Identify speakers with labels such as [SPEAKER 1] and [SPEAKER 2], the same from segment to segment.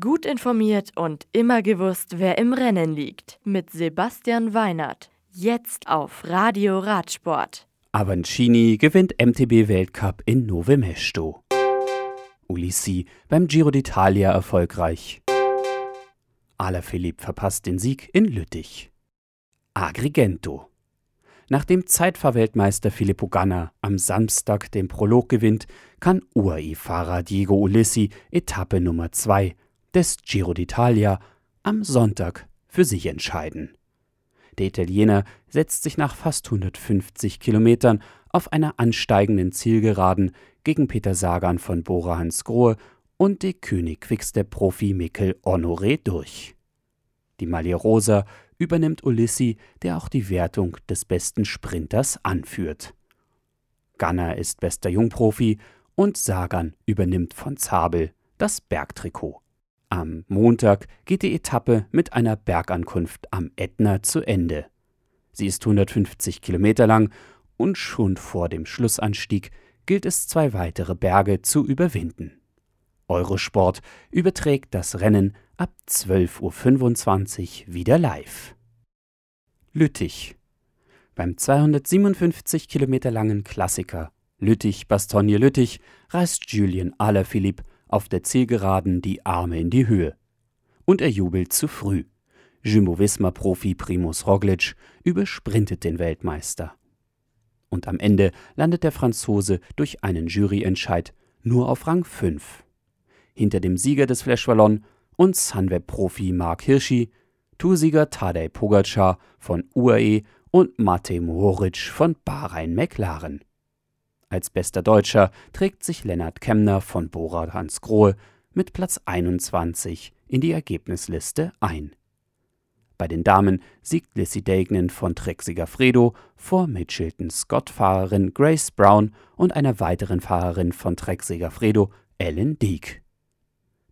[SPEAKER 1] Gut informiert und immer gewusst, wer im Rennen liegt. Mit Sebastian Weinert. Jetzt auf Radio Radsport.
[SPEAKER 2] Avancini gewinnt MTB-Weltcup in Nove Mesto. Ulissi beim Giro d'Italia erfolgreich. Alaphilippe verpasst den Sieg in Lüttich. Agrigento. Nachdem Zeitfahrweltmeister Filippo Ganna am Samstag den Prolog gewinnt, kann UAE-Fahrer Diego Ulissi Etappe Nummer 2 des Giro d'Italia am Sonntag für sich entscheiden. Der Italiener setzt sich nach fast 150 Kilometern auf einer ansteigenden Zielgeraden gegen Peter Sagan von Bora Hansgrohe und die König Quickstep-Profi Mikkel Honoré durch. Die Maglia Rosa übernimmt Ulissi, der auch die Wertung des besten Sprinters anführt. Ganner ist bester Jungprofi und Sagan übernimmt von Zabel das Bergtrikot. Am Montag geht die Etappe mit einer Bergankunft am Ätna zu Ende. Sie ist 150 Kilometer lang und schon vor dem Schlussanstieg gilt es zwei weitere Berge zu überwinden. Eurosport überträgt das Rennen ab 12.25 Uhr wieder live. Lüttich. Beim 257 Kilometer langen Klassiker Lüttich-Bastogne-Lüttich reißt Julien Alaphilippe auf der Zielgeraden die Arme in die Höhe. Und er jubelt zu früh. Jumbo-Visma-Profi Primus Roglic übersprintet den Weltmeister. Und am Ende landet der Franzose durch einen Juryentscheid nur auf Rang 5. Hinter dem Sieger des Flash Wallon und Sunweb-Profi Mark Hirschi, Toursieger Tadej Pogacar von UAE und Matej Mohoric von Bahrain McLaren. Als bester Deutscher trägt sich Lennart Kemner von Bora Hansgrohe mit Platz 21 in die Ergebnisliste ein. Bei den Damen siegt Lissy Degnan von Trek Segafredo vor Mitchelton Scott-Fahrerin Grace Brown und einer weiteren Fahrerin von Trek Segafredo, Ellen Deek.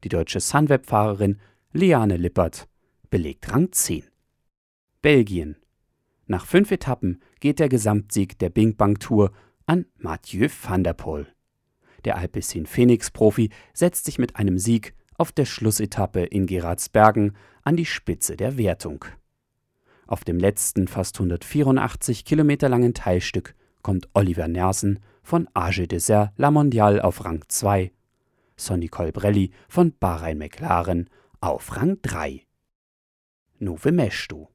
[SPEAKER 2] Die deutsche Sunweb-Fahrerin Liane Lippert belegt Rang 10. Belgien. Nach fünf Etappen geht der Gesamtsieg der Bing Bang Tour an Mathieu van der Poel. Der Alpecin Phoenix-Profi setzt sich mit einem Sieg auf der Schlussetappe in Geraardsbergen an die Spitze der Wertung. Auf dem letzten fast 184 Kilometer langen Teilstück kommt Oliver Nersen von AG Dessert La Mondiale auf Rang 2, Sonny Colbrelli von Bahrain McLaren auf Rang 3. Nove Mesto.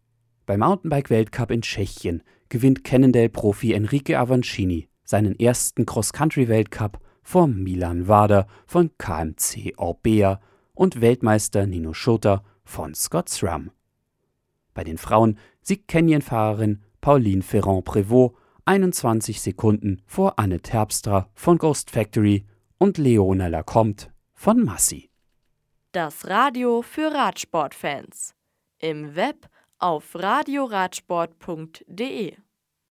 [SPEAKER 2] Beim Mountainbike-Weltcup in Tschechien gewinnt Cannondale-Profi Enrique Avancini seinen ersten Cross-Country-Weltcup vor Milan Wader von KMC Orbea und Weltmeister Nino Schurter von Scott SRAM. Bei den Frauen siegt Canyon-Fahrerin Pauline Ferrand-Prévot 21 Sekunden vor Anne Terpstra von Ghost Factory und Leona Lacombe von Massi.
[SPEAKER 1] Das Radio für Radsportfans. Im Web auf radioradsport.de